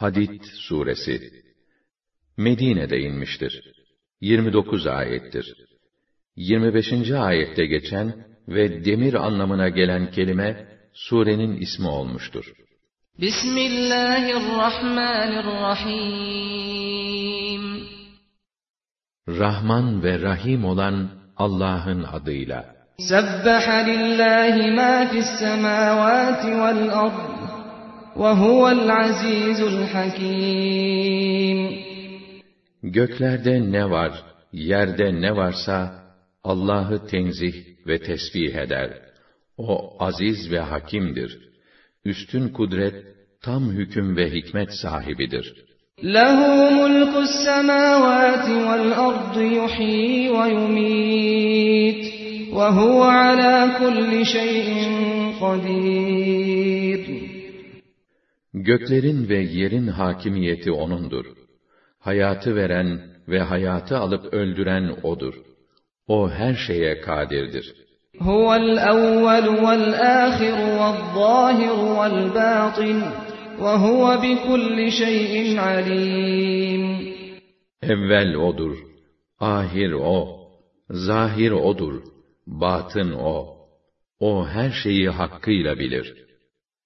Hadid suresi Medine'de inmiştir. 29 ayettir. 25. ayette geçen ve demir anlamına gelen kelime surenin ismi olmuştur. Bismillahirrahmanirrahim Rahman ve Rahim olan Allah'ın adıyla. Sebbaha lillahi ma fis semavati vel ard وَهُوَ الْعَزِيزُ الْحَكِيمُ Göklerde ne var, yerde ne varsa Allah'ı tenzih ve tesbih eder. O aziz ve hakimdir. Üstün kudret, tam hüküm ve hikmet sahibidir. لَهُ مُلْكُ السَّمَاوَاتِ وَالْأَرْضِ يُحْيِي وَيُمِيتُ وَهُوَ عَلَى كُلِّ شَيْءٍ قَدِيرٌ Göklerin ve yerin hakimiyeti O'nundur. Hayatı veren ve hayatı alıp öldüren O'dur. O her şeye kadirdir. هُوَ الْأَوَّلُ وَالْآخِرُ وَالظَّاهِرُ وَالْبَاطِنُ وَهُوَ بِكُلِّ شَيْءٍ عَلِيمٌ Evvel O'dur, ahir O, zahir O'dur, batın O. O her şeyi hakkıyla bilir.''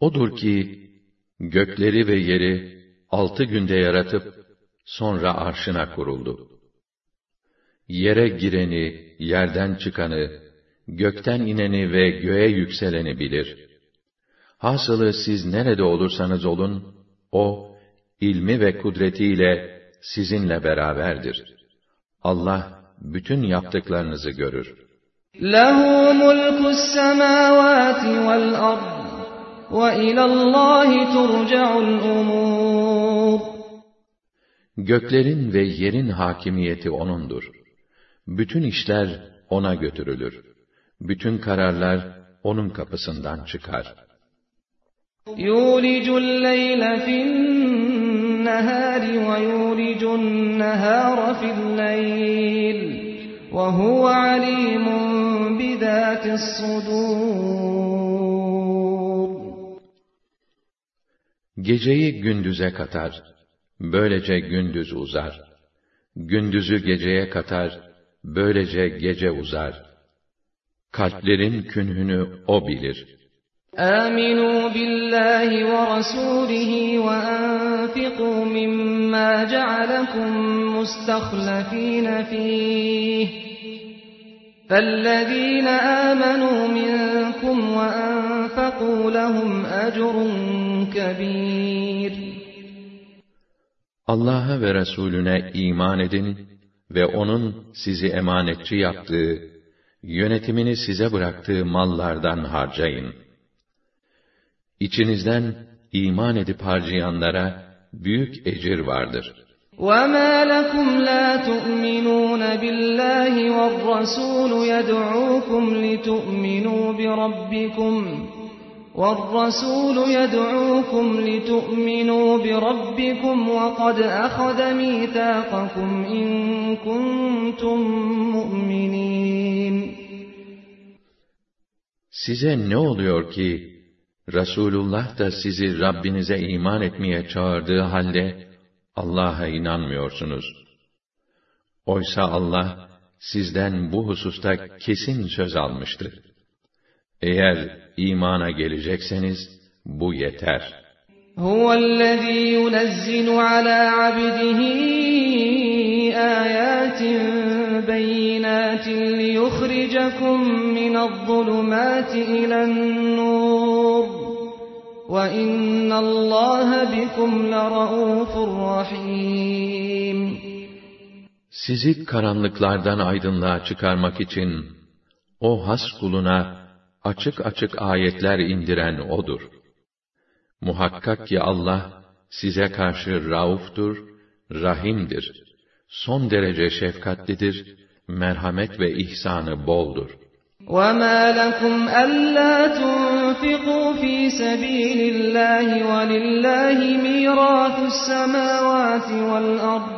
Odur ki, gökleri ve yeri altı günde yaratıp, sonra arşına kuruldu. Yere gireni, yerden çıkanı, gökten ineni ve göğe yükseleni bilir. Hasılı siz nerede olursanız olun, O, ilmi ve kudretiyle sizinle beraberdir. Allah, bütün yaptıklarınızı görür. لَهُ مُلْكُ السَّمَاوَاتِ وَالْأَرْضِ وَإِلَى اللّٰهِ تُرْجَعُ الْأُمُورِ Göklerin ve yerin hakimiyeti O'nundur. Bütün işler O'na götürülür. Bütün kararlar O'nun kapısından çıkar. يُولِجُ اللَّيْلَ فِي النَّهَارِ وَيُولِجُ النَّهَارَ فِي اللَّيْلِ وَهُوَ عَلِيمٌ بِذَاتِ الصُّدُورِ Geceyi gündüze katar, böylece gündüz uzar. Gündüzü geceye katar, böylece gece uzar. Kalplerin künhünü O bilir. آمنوا بالله ورسوله وأنفقوا مما جعلكم مستخلفين فيه فالذين آمنوا منكم وأنفقوا لهم أجر كبير Allah'a ve Resulüne iman edin ve O'nun sizi emanetçi yaptığı, yönetimini size bıraktığı mallardan harcayın. İçinizden iman edip harcayanlara büyük ecir vardır.'' وَمَا لَكُمْ لَا تُؤْمِنُونَ بِاللَّهِ وَالرَّسُولُ يَدْعُوكُمْ لِتُؤْمِنُوا بِرَبِّكُمْ وَالرَّسُولُ يَدْعُوكُمْ لِتُؤْمِنُوا بِرَبِّكُمْ وَقَدْ أَخَذَ مِيثَاقَكُمْ إِن كُنتُم مُّؤْمِنِينَ Size ne oluyor ki Resulullah da sizi Rabbinize iman etmeye çağırdığı halde Allah'a inanmıyorsunuz. Oysa Allah, sizden bu hususta kesin söz almıştı. Eğer imana gelecekseniz, bu yeter. هُوَ الَّذ۪ي يُنَزِّلُ عَلَى عَبْدِهِ آيَاتٍ بَيِّنَاتٍ لِيُخْرِجَكُم مِّنَ الظُّلُمَاتِ إِلَى النُّورِ وَإِنَّ اللّٰهَ بِكُمْ لَرَؤُوفٌ رَحِيمٌ Sizi karanlıklardan aydınlığa çıkarmak için, o has kuluna açık açık ayetler indiren O'dur. Muhakkak ki Allah size karşı rauftur, rahimdir. Son derece şefkatlidir, merhamet ve ihsanı boldur. وَمَا لَكُمْ أَلَّا تُنْفِقُوا فِي سَبِيلِ اللَّهِ وَلِلَّهِ مِيرَاثُ السَّمَاوَاتِ وَالْأَرْضِ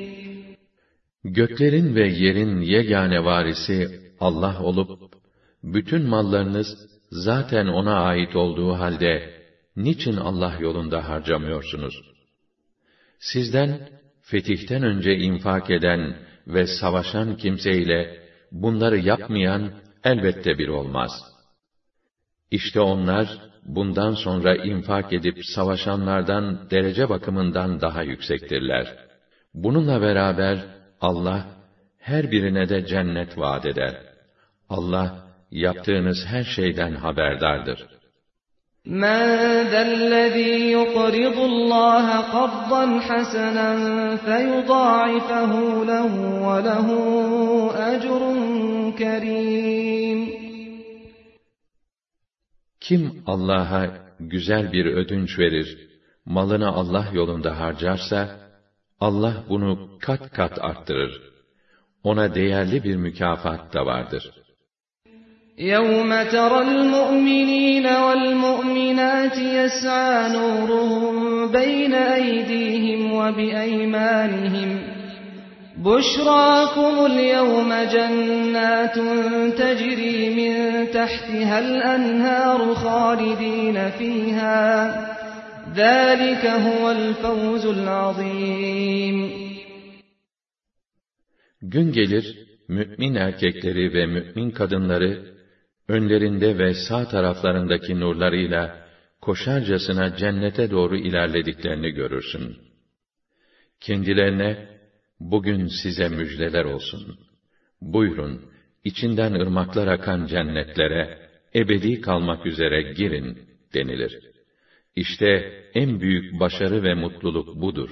Göklerin ve yerin yegane varisi Allah olup, bütün mallarınız zaten O'na ait olduğu halde, niçin Allah yolunda harcamıyorsunuz? Sizden fetihten önce infak eden ve savaşan kimseyle bunları yapmayan elbette bir olmaz. İşte onlar bundan sonra infak edip savaşanlardan derece bakımından daha yüksektirler. Bununla beraber Allah her birine de cennet vaat eder. Allah yaptığınız her şeyden haberdardır.'' مَنْ ذَا الَّذ۪ي يُقْرِضُ اللّٰهَ قَرْضًا حَسَنًا فَيُضَاعِفَهُ لَهُ وَلَهُ أَجْرٌ كَرِيمٌ Kim Allah'a güzel bir ödünç verir, malını Allah yolunda harcarsa, Allah bunu kat kat arttırır. Ona değerli bir mükafat da vardır.'' يَوْمَ تَرَى الْمُؤْمِنِينَ وَالْمُؤْمِنَاتِ يَسْعَى نُورُهُم بَيْنَ أَيْدِيهِمْ وَبِأَيْمَانِهِمْ بُشْرَاكُمُ الْيَوْمَ جَنَّاتٌ تَجْرِي مِن تَحْتِهَا الْأَنْهَارُ خَالِدِينَ فِيهَا ذَلِكَ هُوَ الْفَوْزُ الْعَظِيمُ Gün gelir, mümin erkekleri ve mümin kadınları önlerinde ve sağ taraflarındaki nurlarıyla koşarcasına cennete doğru ilerlediklerini görürsün. Kendilerine, bugün size müjdeler olsun. Buyurun, içinden ırmaklar akan cennetlere, ebedi kalmak üzere girin, denilir. İşte en büyük başarı ve mutluluk budur.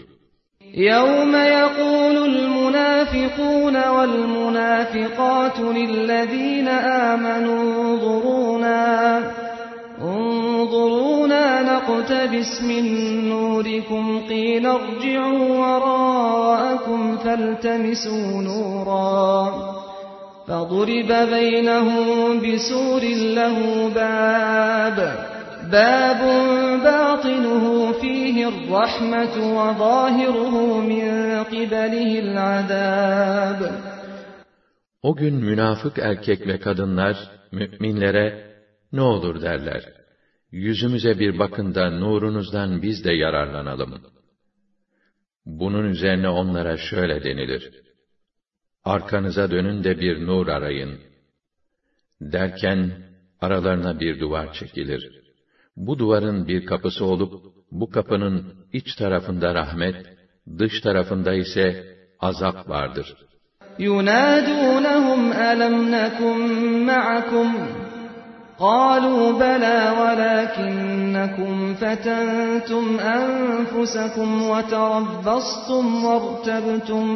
يَوْمَ يَقُولُ الْمُنَافِقُونَ وَالْمُنَافِقَاتُ لِلَّذِينَ آمَنُوا انظُرُونَا انظُرُونَا نَقْتَبِسْ مِن نُّورِكُمْ قِيلَ ارْجِعُوا وَرَاءَكُمْ فَالْتَمِسُوا نُورًا فَضُرِبَ بَيْنَهُم بِسُورٍ لَّهُ بَابٌ بَابٌ بَاطِنُهُ فِيهِ الرَّحْمَةُ وَظَاهِرُهُ مِن قِبَلِهِ الْعَذَابُ O gün münafık erkek ve kadınlar müminlere ne olur derler. Yüzümüze bir bakın da nurunuzdan biz de yararlanalım. Bunun üzerine onlara şöyle denilir. Arkanıza dönün de bir nur arayın. Derken aralarına bir duvar çekilir. Bu duvarın bir kapısı olup, bu kapının iç tarafında rahmet, dış tarafında ise azap vardır. يُنَادُونَهُمْ أَلَمْ نَكُنْ مَعَكُمْ قَالُوا بَلَى وَلَكِنَّكُمْ فَتَنْتُمْ أَنفُسَكُمْ وَتَرَبَّصْتُمْ وَارْتَبْتُمْ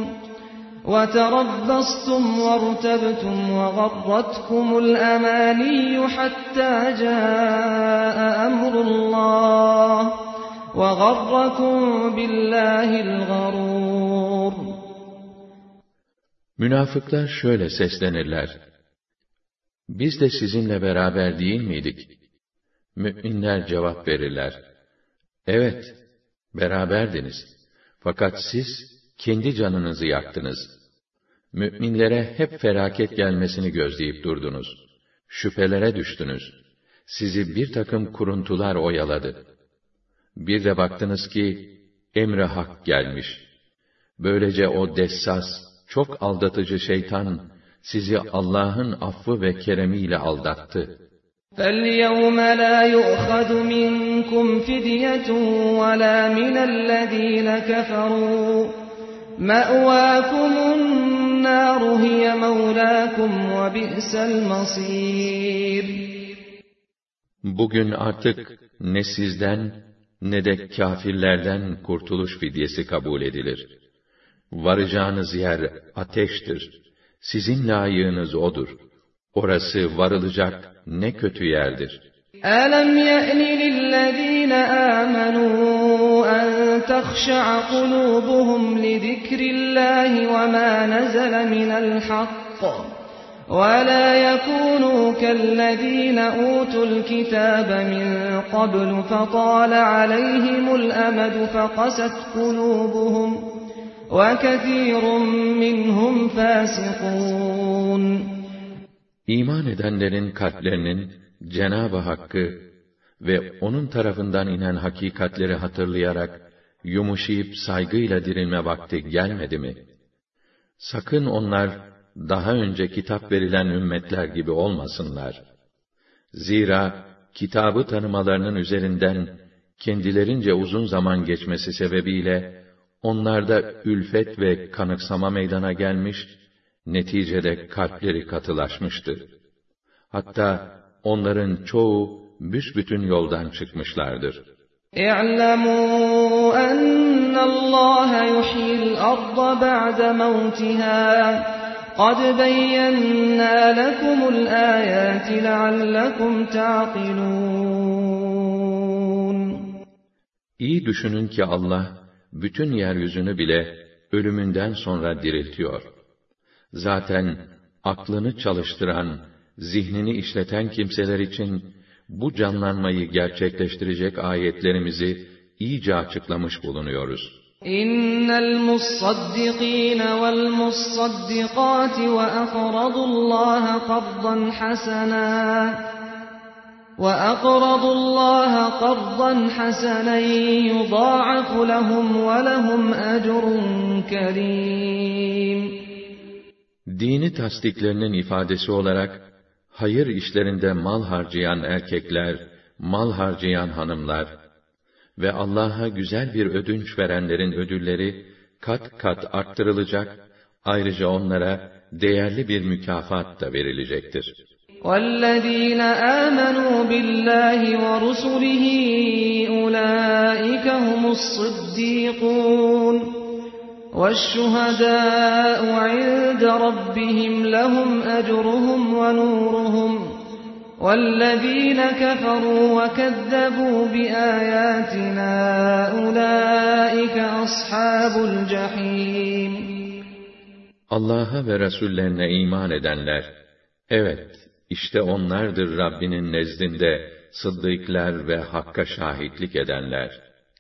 وتربصتم وارتبتم وغرتكم الأماني حتى جاء أمر الله وغركم بالله الغرور Münafıklar şöyle seslenirler. Biz de sizinle beraber değil miydik? Mü'minler cevap verirler. Evet, beraberdiniz. Fakat siz kendi canınızı yaktınız. Müminlere hep felaket gelmesini gözleyip durdunuz. Şüphelere düştünüz. Sizi bir takım kuruntular oyaladı. Bir de baktınız ki, emre hak gelmiş. Böylece o dessas, çok aldatıcı şeytan, sizi Allah'ın affı ve keremiyle aldattı. فَالْيَوْمَ لَا يُؤْخَذُ مِنْكُمْ فِدْيَةٌ وَلَا مِنَ الَّذ۪ينَ كَفَرُوا مَأْوَاكُمُ النَّارُ هِيَ مَوْلَاكُمْ وَبِئْسَ الْمَصِيرُ Bugün artık ne sizden ne de kâfirlerden kurtuluş fidyesi kabul edilir. Varacağınız yer ateştir. Sizin layığınız odur. Orası varılacak ne kötü yerdir. أَلَمْ يَأْنِ لِلَّذ۪ينَ آمَنُوا أَنْ تَخْشَعَ قُلُوبُهُمْ لِذِكْرِ اللّٰهِ وَمَا نَزَلَ مِنَ الْحَقِّ. وَلَا يَكُونُوا كَالَّذ۪ينَ أُوتُوا الْكِتَابَ مِنْ قَبْلُ فَطَالَ عَلَيْهِمُ الْأَمَدُ فَقَسَتْ قُلُوبُهُمْ وَكَثِيرٌ مِّنْهُمْ فَاسِقُونَ. İman edenlerin kalplerinin Cenab-ı Hakk'ı ve O'nun tarafından inen hakikatleri hatırlayarak yumuşayıp saygıyla dirilme vakti gelmedi mi? Sakın onlar daha önce kitap verilen ümmetler gibi olmasınlar. Zira kitabı tanımalarının üzerinden kendilerince uzun zaman geçmesi sebebiyle onlarda ülfet ve kanıksama meydana gelmiş Neticede kalpleri katılaşmıştı. Hatta onların çoğu büsbütün yoldan çıkmışlardır. اِعْلَمُوا أَنَّ اللّٰهَ يُحْيِي الْأَرْضَ بَعْدَ مَوْتِهَا قَدْ بَيَّنَّا لَكُمُ الْآيَاتِ لَعَلَّكُمْ تَعْقِلُونَ İyi düşünün ki Allah, bütün yeryüzünü bile ölümünden sonra diriltiyor. Zaten aklını çalıştıran, zihnini işleten kimseler için bu canlanmayı gerçekleştirecek ayetlerimizi iyice açıklamış bulunuyoruz. İnnel mussaddiqin vel mussaddiqat ve aqradullaha qardan hasana وَأَقْرَضُوا اللّٰهَ قَرْضًا حَسَنًا يُضَاعَفُ لَهُمْ وَلَهُمْ أَجْرٌ كَرِيمٌ Dini tasdiklerinin ifadesi olarak, hayır işlerinde mal harcayan erkekler, mal harcayan hanımlar ve Allah'a güzel bir ödünç verenlerin ödülleri kat kat arttırılacak, ayrıca onlara değerli bir mükafat da verilecektir. وَالَّذ۪ينَ آمَنُوا بِاللّٰهِ وَرُسُلِهِ أُولَٰئِكَ هُمُ الصِّدِّيقُونَ وَالشُّهَدَاءُ عِندَ رَبِّهِمْ لَهُمْ أَجْرُهُمْ وَنُورُهُمْ وَالَّذ۪ينَ كَفَرُوا وَكَذَّبُوا بِآيَاتِنَا أُولَٰئِكَ أَصْحَابُ الْجَحِيمِ Allah'a ve Resullerine iman edenler, evet, işte onlardır Rabbinin nezdinde sıddıklar ve hakka şahitlik edenler.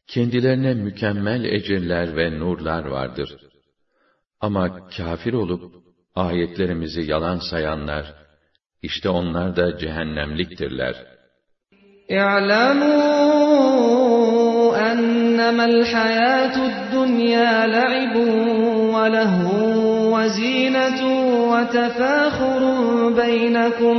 Kendilerine mükemmel ecirler ve nurlar vardır. Ama kafir olup ayetlerimizi yalan sayanlar, işte onlar da cehennemliktirler. اِعْلَمُوا اَنَّمَا الْحَيَاةُ الدُّنْيَا لَعِبٌ وَلَهْوٌ وَزِينَةٌ وَتَفَاخُرٌ بَيْنَكُمْ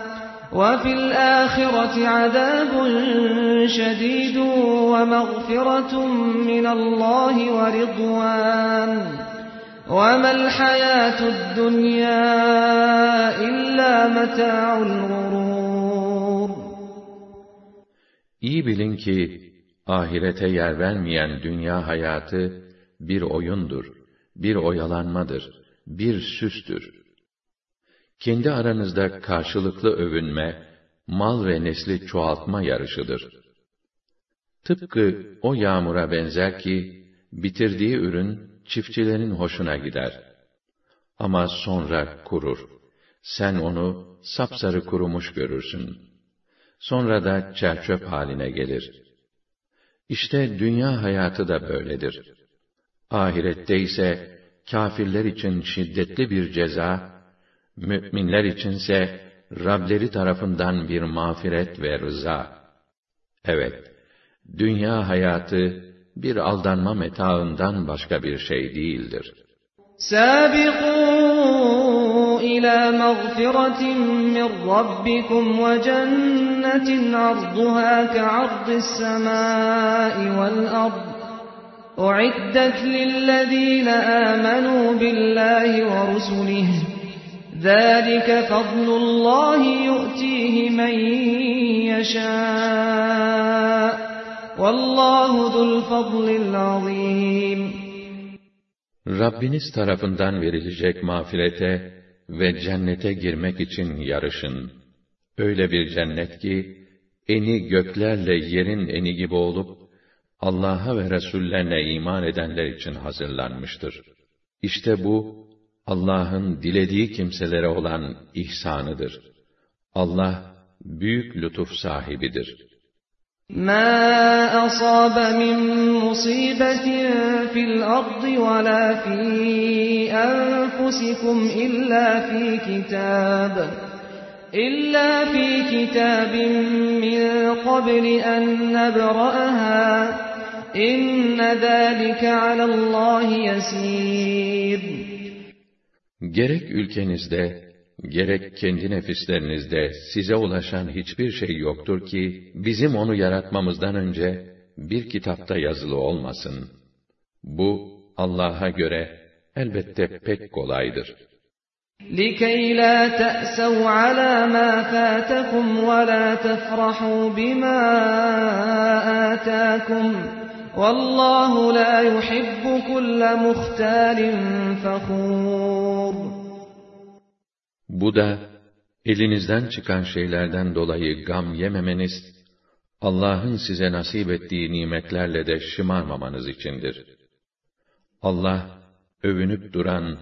وفي الآخرة عذاب شديد ومغفرة من الله ورضوان وما الحياة الدنيا إلا متاع الغرور İyi bilin ki ahirete yer vermeyen dünya hayatı bir oyundur, bir oyalanmadır, bir süstür kendi aranızda karşılıklı övünme, mal ve nesli çoğaltma yarışıdır. Tıpkı o yağmura benzer ki, bitirdiği ürün çiftçilerin hoşuna gider. Ama sonra kurur. Sen onu sapsarı kurumuş görürsün. Sonra da çerçöp haline gelir. İşte dünya hayatı da böyledir. Ahirette ise kâfirler için şiddetli bir ceza, müminler içinse Rableri tarafından bir mağfiret ve rıza. Evet, dünya hayatı bir aldanma metaından başka bir şey değildir. سابقوا إلى مغفرة من ربكم وجنة عرضها كعرض السماء والأرض أعدت للذين آمنوا بالله ورسله ذلك فضل الله يؤتيه من يشاء والله ذو الفضل العظيم Rabbiniz tarafından verilecek mağfirete ve cennete girmek için yarışın. Öyle bir cennet ki, eni göklerle yerin eni gibi olup, Allah'a ve Resullerine iman edenler için hazırlanmıştır. İşte bu, Allah'ın dilediği kimselere olan ihsanıdır. Allah, büyük lütuf sahibidir.'' ما أصاب من مصيبة في الأرض ولا في أنفسكم إلا في كتاب إلا في كتاب من قبل أن نبرأها إن ذلك على الله يسير Gerek ülkenizde, gerek kendi nefislerinizde size ulaşan hiçbir şey yoktur ki, bizim onu yaratmamızdan önce bir kitapta yazılı olmasın. Bu, Allah'a göre elbette pek kolaydır. لِكَيْ لَا تَأْسَوْا عَلَى مَا فَاتَكُمْ وَلَا تَفْرَحُوا بِمَا آتَاكُمْ وَاللّٰهُ لَا يُحِبُّ كُلَّ مُخْتَالٍ فَخُورٍ Bu da elinizden çıkan şeylerden dolayı gam yememeniz, Allah'ın size nasip ettiği nimetlerle de şımarmamanız içindir. Allah, övünüp duran,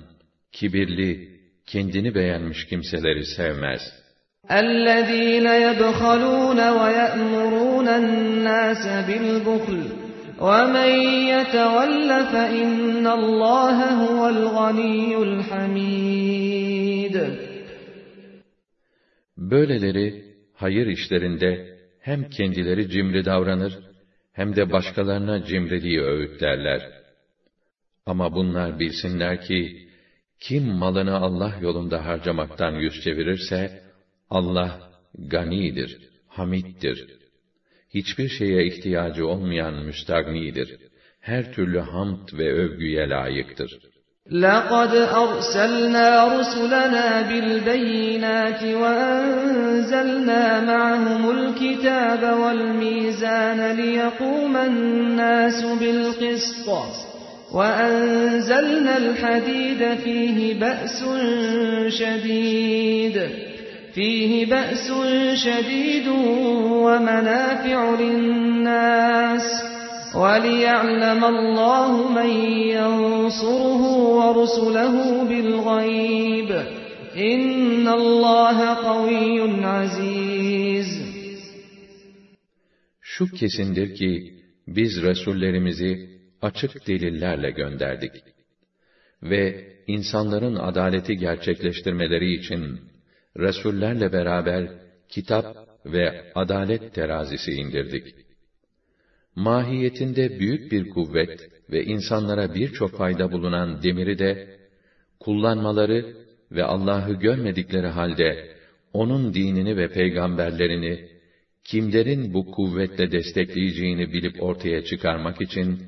kibirli, kendini beğenmiş kimseleri sevmez. اَلَّذ۪ينَ يَبْخَلُونَ وَيَأْمُرُونَ النَّاسَ بِالْبُخْلِ وَمَنْ يَتَوَلَّ فَإِنَّ اللّٰهَ هُوَ الْغَنِيُّ الْحَمِيدُ Böyleleri hayır işlerinde hem kendileri cimri davranır hem de başkalarına cimriliği öğütlerler. Ama bunlar bilsinler ki kim malını Allah yolunda harcamaktan yüz çevirirse Allah ganidir, hamittir. Hiçbir şeye ihtiyacı olmayan müstagnidir. Her türlü hamd ve övgüye layıktır. لَقَدْ أَرْسَلْنَا رُسُلَنَا بِالْبَيِّنَاتِ وَأَنزَلْنَا مَعَهُمُ الْكِتَابَ وَالْمِيزَانَ لِيَقُومَ النَّاسُ بِالْقِسْطِ وَأَنزَلْنَا الْحَدِيدَ فِيهِ بَأْسٌ شَدِيدٌ فِيهِ بَأْسٌ شَدِيدٌ وَمَنَافِعُ لِلنَّاسِ وَلِيَعْلَمَ اللّٰهُ مَنْ يَنْصُرُهُ وَرُسُلَهُ بِالْغَيْبِ اِنَّ اللّٰهَ قَوِيٌّ عَز۪يزٌ Şu kesindir ki, biz Resullerimizi açık delillerle gönderdik. Ve insanların adaleti gerçekleştirmeleri için, Resullerle beraber kitap ve adalet terazisi indirdik mahiyetinde büyük bir kuvvet ve insanlara birçok fayda bulunan demiri de, kullanmaları ve Allah'ı görmedikleri halde, onun dinini ve peygamberlerini, kimlerin bu kuvvetle destekleyeceğini bilip ortaya çıkarmak için,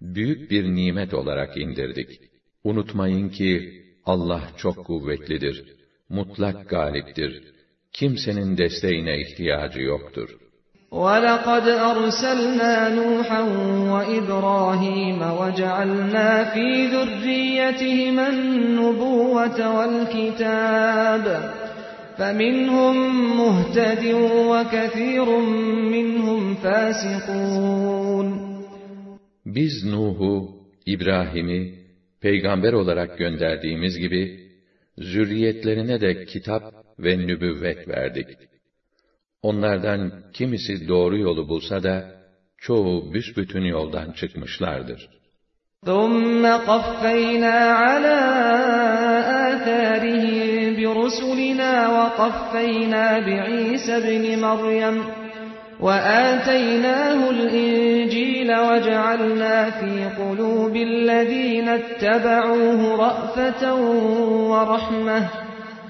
büyük bir nimet olarak indirdik. Unutmayın ki, Allah çok kuvvetlidir, mutlak galiptir, kimsenin desteğine ihtiyacı yoktur.'' وَلَقَدْ أَرْسَلْنَا نُوحًا وَإِبْرَاهِيمَ وَجَعَلْنَا فِي ذُرِّيَّتِهِمَا النُّبُوَّةَ وَالْكِتَابَ فَمِنْهُمْ مُهْتَدٍ وَكَثِيرٌ مِّنْهُمْ فَاسِقُونَ Biz Nuh'u, İbrahim'i peygamber olarak gönderdiğimiz gibi zürriyetlerine de kitap ve nübüvvet verdik. Onlardan kimisi doğru yolu bulsa da, çoğu büsbütün yoldan çıkmışlardır. ثُمَّ قَفَّيْنَا عَلَى آثَارِهِم بِرُسُلِنَا وَقَفَّيْنَا بِعِيسَى ابْنِ مَرْيَمَ وَآتَيْنَاهُ الْإِنْجِيلَ وَجَعَلْنَا فِي قُلُوبِ الَّذِينَ اتَّبَعُوهُ رَأْفَةً وَرَحْمَةً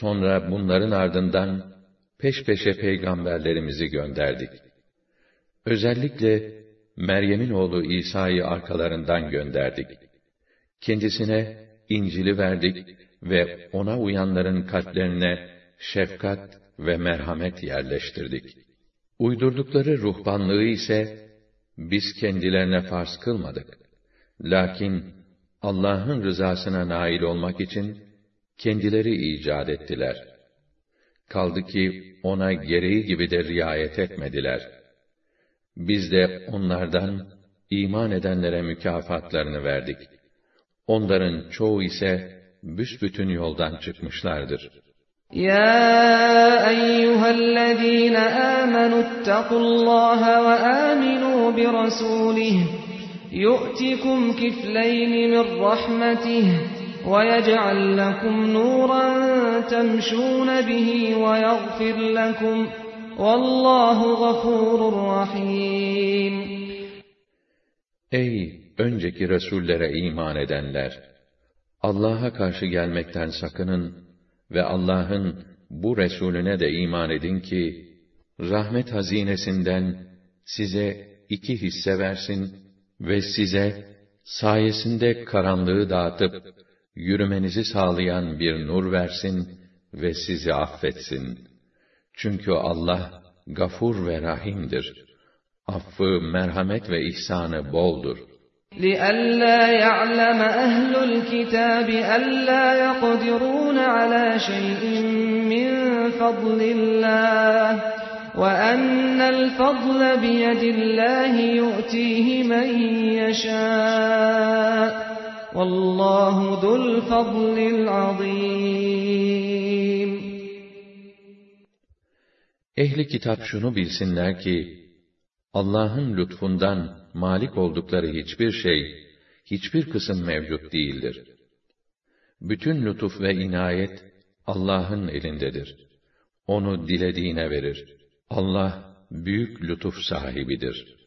Sonra bunların ardından peş peşe peygamberlerimizi gönderdik. Özellikle Meryem'in oğlu İsa'yı arkalarından gönderdik. Kendisine İncil'i verdik ve ona uyanların kalplerine şefkat ve merhamet yerleştirdik. Uydurdukları ruhbanlığı ise biz kendilerine farz kılmadık. Lakin Allah'ın rızasına nail olmak için kendileri icat ettiler. Kaldı ki ona gereği gibi de riayet etmediler. Biz de onlardan iman edenlere mükafatlarını verdik. Onların çoğu ise büsbütün yoldan çıkmışlardır. يا أيها الذين آمنوا اتقوا الله وآمنوا برسوله يؤتكم كفلين من رحمته ويجعل لكم نورا تمشون به ويغفر لكم والله غفور رحيم Ey önceki Resullere iman edenler! Allah'a karşı gelmekten sakının ve Allah'ın bu Resulüne de iman edin ki, rahmet hazinesinden size iki hisse versin ve size sayesinde karanlığı dağıtıp yürümenizi sağlayan bir nur versin ve sizi affetsin. Çünkü Allah gafur ve rahimdir. Affı, merhamet ve ihsanı boldur. لئلا يعلم أهل الكتاب ألا يقدرون على شيء من فضل الله وأن الفضل بيد الله يؤتيه من يشاء Vallahu zul fadlil azim. Ehli kitap şunu bilsinler ki Allah'ın lütfundan malik oldukları hiçbir şey hiçbir kısım mevcut değildir. Bütün lütuf ve inayet Allah'ın elindedir. Onu dilediğine verir. Allah büyük lütuf sahibidir.''